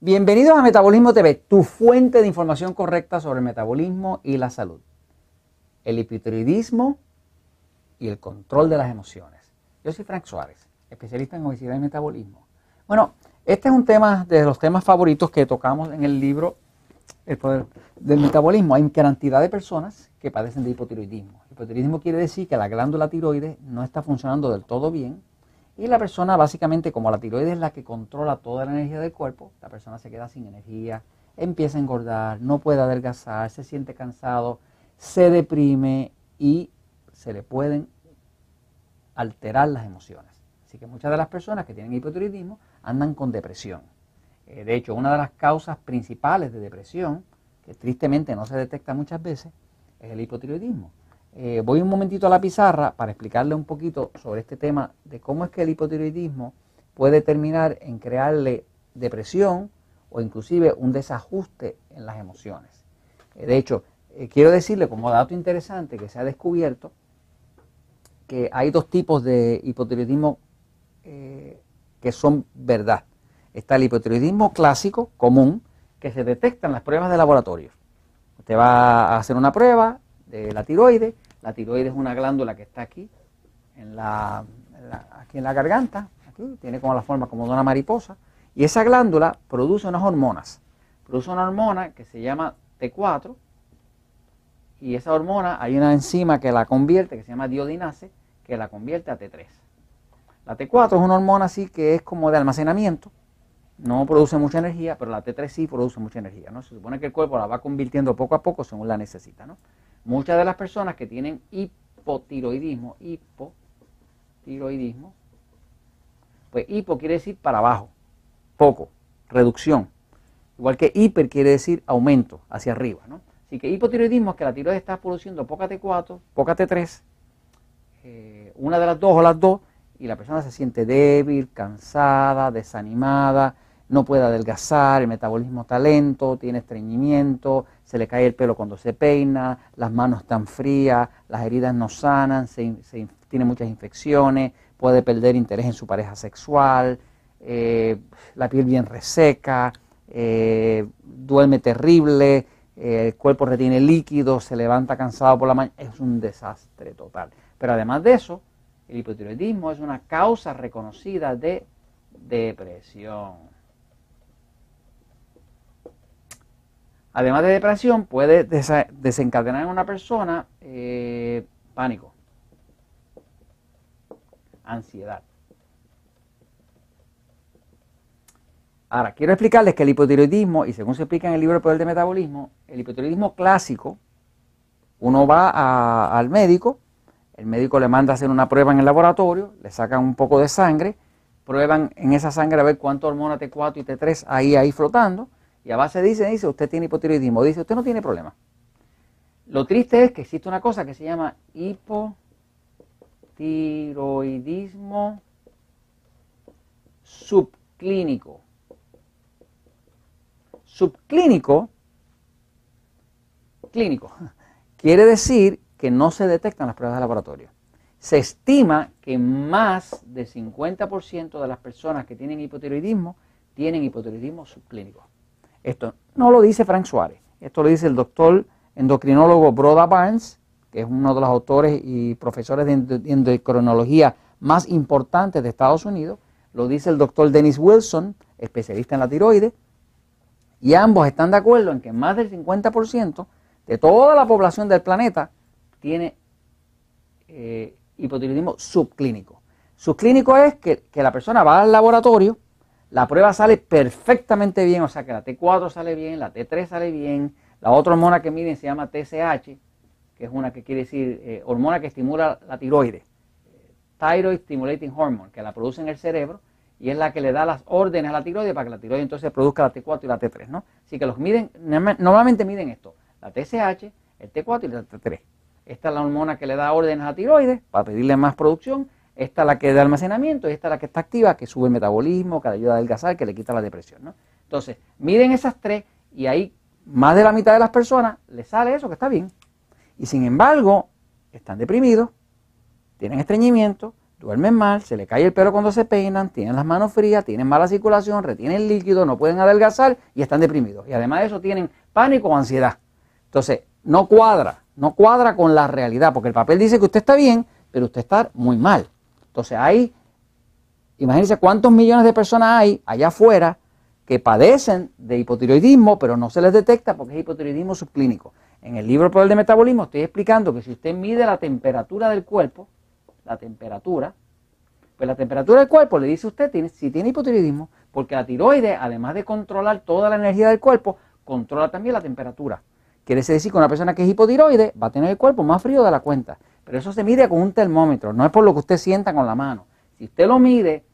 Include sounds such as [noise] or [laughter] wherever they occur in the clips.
Bienvenidos a Metabolismo TV, tu fuente de información correcta sobre el metabolismo y la salud, el hipotiroidismo y el control de las emociones. Yo soy Frank Suárez, especialista en obesidad y metabolismo. Bueno, este es un tema de los temas favoritos que tocamos en el libro El poder del metabolismo. Hay cantidad de personas que padecen de hipotiroidismo. Hipotiroidismo quiere decir que la glándula tiroides no está funcionando del todo bien y la persona básicamente, como la tiroides es la que controla toda la energía del cuerpo, la persona se queda sin energía, empieza a engordar, no puede adelgazar, se siente cansado, se deprime y se le pueden alterar las emociones. Así que muchas de las personas que tienen hipotiroidismo andan con depresión. Eh, de hecho, una de las causas principales de depresión, que tristemente no se detecta muchas veces, es el hipotiroidismo. Eh, voy un momentito a la pizarra para explicarle un poquito sobre este tema de cómo es que el hipotiroidismo puede terminar en crearle depresión o inclusive un desajuste en las emociones. Eh, de hecho, eh, quiero decirle como dato interesante que se ha descubierto que hay dos tipos de hipotiroidismo que son verdad. Está el hipotiroidismo clásico, común, que se detecta en las pruebas de laboratorio. Usted va a hacer una prueba la tiroides la tiroides es una glándula que está aquí, en la, aquí en la garganta, aquí, tiene como la forma como de una mariposa, y esa glándula produce unas hormonas. Produce una hormona que se llama T4, y esa hormona hay una enzima que la convierte, que se llama diodinase, que la convierte a T3. La T4 es una hormona así que es como de almacenamiento, no produce mucha energía, pero la T3 sí produce mucha energía. ¿no? Se supone que el cuerpo la va convirtiendo poco a poco según la necesita. ¿no? Muchas de las personas que tienen hipotiroidismo, hipotiroidismo, pues hipo quiere decir para abajo, poco, reducción. Igual que hiper quiere decir aumento, hacia arriba. ¿no? Así que hipotiroidismo es que la tiroides está produciendo poca T4, poca T3, eh, una de las dos o las dos, y la persona se siente débil, cansada, desanimada, no puede adelgazar, el metabolismo está lento, tiene estreñimiento, se le cae el pelo cuando se peina, las manos están frías, las heridas no sanan, tiene muchas infecciones, puede perder interés en su pareja sexual, eh, la piel bien reseca, eh, duerme terrible, eh, el cuerpo retiene líquido, se levanta cansado por la mañana, es un desastre total. Pero además de eso, el hipotiroidismo es una causa reconocida de depresión. Además de depresión, puede desencadenar en una persona eh, pánico, ansiedad. Ahora, quiero explicarles que el hipotiroidismo, y según se explica en el libro El Poder de Metabolismo, el hipotiroidismo clásico, uno va al médico, el médico le manda a hacer una prueba en el laboratorio, le sacan un poco de sangre, prueban en esa sangre a ver cuánto hormona T4 y T3 hay ahí flotando, y a base dice, dice, usted tiene hipotiroidismo, dice, usted no tiene problema. Lo triste es que existe una cosa que se llama hipotiroidismo subclínico. Subclínico, clínico, [laughs] quiere decir que no se detectan las pruebas de laboratorio. Se estima que más del 50% de las personas que tienen hipotiroidismo tienen hipotiroidismo subclínico. Esto no lo dice Frank Suárez, esto lo dice el doctor endocrinólogo Broda Barnes, que es uno de los autores y profesores de endocrinología más importantes de Estados Unidos, lo dice el doctor Dennis Wilson, especialista en la tiroides, y ambos están de acuerdo en que más del 50% de toda la población del planeta tiene eh, hipotiroidismo subclínico. Subclínico es que, que la persona va al laboratorio, la prueba sale perfectamente bien, o sea que la T4 sale bien, la T3 sale bien, la otra hormona que miden se llama TSH, que es una que quiere decir eh, hormona que estimula la tiroides, Thyroid Stimulating Hormone, que la produce en el cerebro y es la que le da las órdenes a la tiroides para que la tiroides entonces produzca la T4 y la T3, ¿no? Así que los miden, normalmente miden esto, la TSH, el T4 y la T3. Esta es la hormona que le da órdenes a la tiroides para pedirle más producción esta es la que da almacenamiento y esta es la que está activa, que sube el metabolismo, que le ayuda a adelgazar, que le quita la depresión. ¿no? Entonces, miden esas tres y ahí más de la mitad de las personas les sale eso que está bien. Y sin embargo, están deprimidos, tienen estreñimiento, duermen mal, se le cae el pelo cuando se peinan, tienen las manos frías, tienen mala circulación, retienen líquido, no pueden adelgazar y están deprimidos. Y además de eso tienen pánico o ansiedad. Entonces, no cuadra, no cuadra con la realidad, porque el papel dice que usted está bien, pero usted está muy mal. Entonces hay, imagínense cuántos millones de personas hay allá afuera que padecen de hipotiroidismo, pero no se les detecta porque es hipotiroidismo subclínico. En el libro Poder de Metabolismo estoy explicando que si usted mide la temperatura del cuerpo, la temperatura, pues la temperatura del cuerpo le dice usted si tiene hipotiroidismo, porque la tiroide, además de controlar toda la energía del cuerpo, controla también la temperatura. Quiere decir que una persona que es hipotiroide va a tener el cuerpo más frío de la cuenta. Pero eso se mide con un termómetro, no es por lo que usted sienta con la mano. Si usted lo mide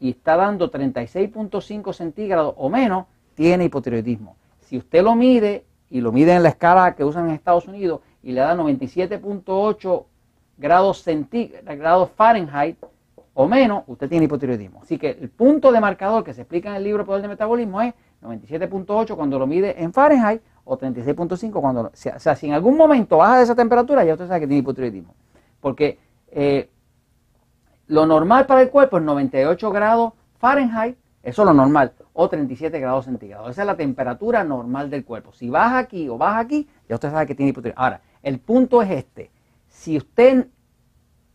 y está dando 36.5 centígrados o menos, tiene hipotiroidismo. Si usted lo mide y lo mide en la escala que usan en Estados Unidos y le da 97.8 grados, grados Fahrenheit o menos, usted tiene hipotiroidismo. Así que el punto de marcador que se explica en el libro Poder de Metabolismo es 97.8 cuando lo mide en Fahrenheit o 36.5 cuando... O sea, si en algún momento baja de esa temperatura, ya usted sabe que tiene hipotiroidismo. Porque eh, lo normal para el cuerpo es 98 grados Fahrenheit, eso es lo normal o 37 grados centígrados. Esa es la temperatura normal del cuerpo. Si baja aquí o baja aquí, ya usted sabe que tiene hipotiroidismo. Ahora, el punto es este. Si usted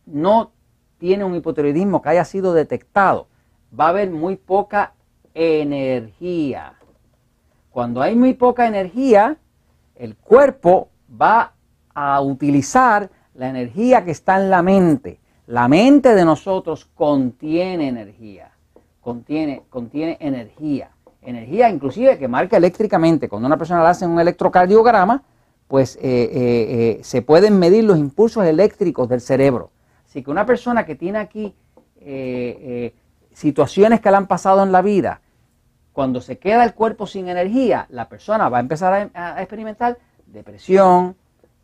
no tiene un hipotiroidismo que haya sido detectado, va a haber muy poca energía. Cuando hay muy poca energía, el cuerpo va a utilizar la energía que está en la mente. La mente de nosotros contiene energía contiene, contiene energía. Energía inclusive que marca eléctricamente. Cuando una persona le hace un electrocardiograma, pues eh, eh, eh, se pueden medir los impulsos eléctricos del cerebro. Así que una persona que tiene aquí situaciones que le han pasado en la vida, cuando se queda el cuerpo sin energía, la persona va a empezar a experimentar depresión,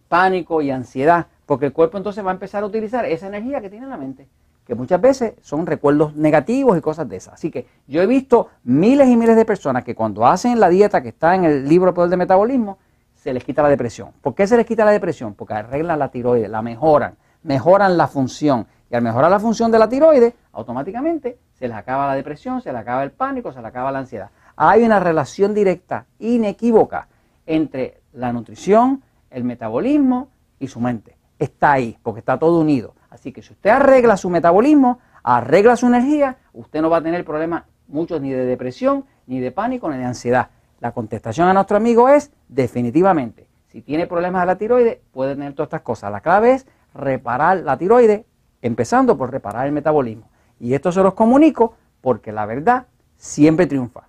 pánico y ansiedad, porque el cuerpo entonces va a empezar a utilizar esa energía que tiene en la mente que muchas veces son recuerdos negativos y cosas de esas. Así que yo he visto miles y miles de personas que cuando hacen la dieta que está en el libro Poder de Metabolismo, se les quita la depresión. ¿Por qué se les quita la depresión? Porque arreglan la tiroides, la mejoran, mejoran la función. Y al mejorar la función de la tiroides, automáticamente se les acaba la depresión, se les acaba el pánico, se les acaba la ansiedad. Hay una relación directa, inequívoca, entre la nutrición, el metabolismo y su mente. Está ahí, porque está todo unido. Así que si usted arregla su metabolismo, arregla su energía, usted no va a tener problemas muchos ni de depresión, ni de pánico, ni de ansiedad. La contestación a nuestro amigo es definitivamente, si tiene problemas de la tiroides, puede tener todas estas cosas. La clave es reparar la tiroides, empezando por reparar el metabolismo. Y esto se los comunico porque la verdad siempre triunfa.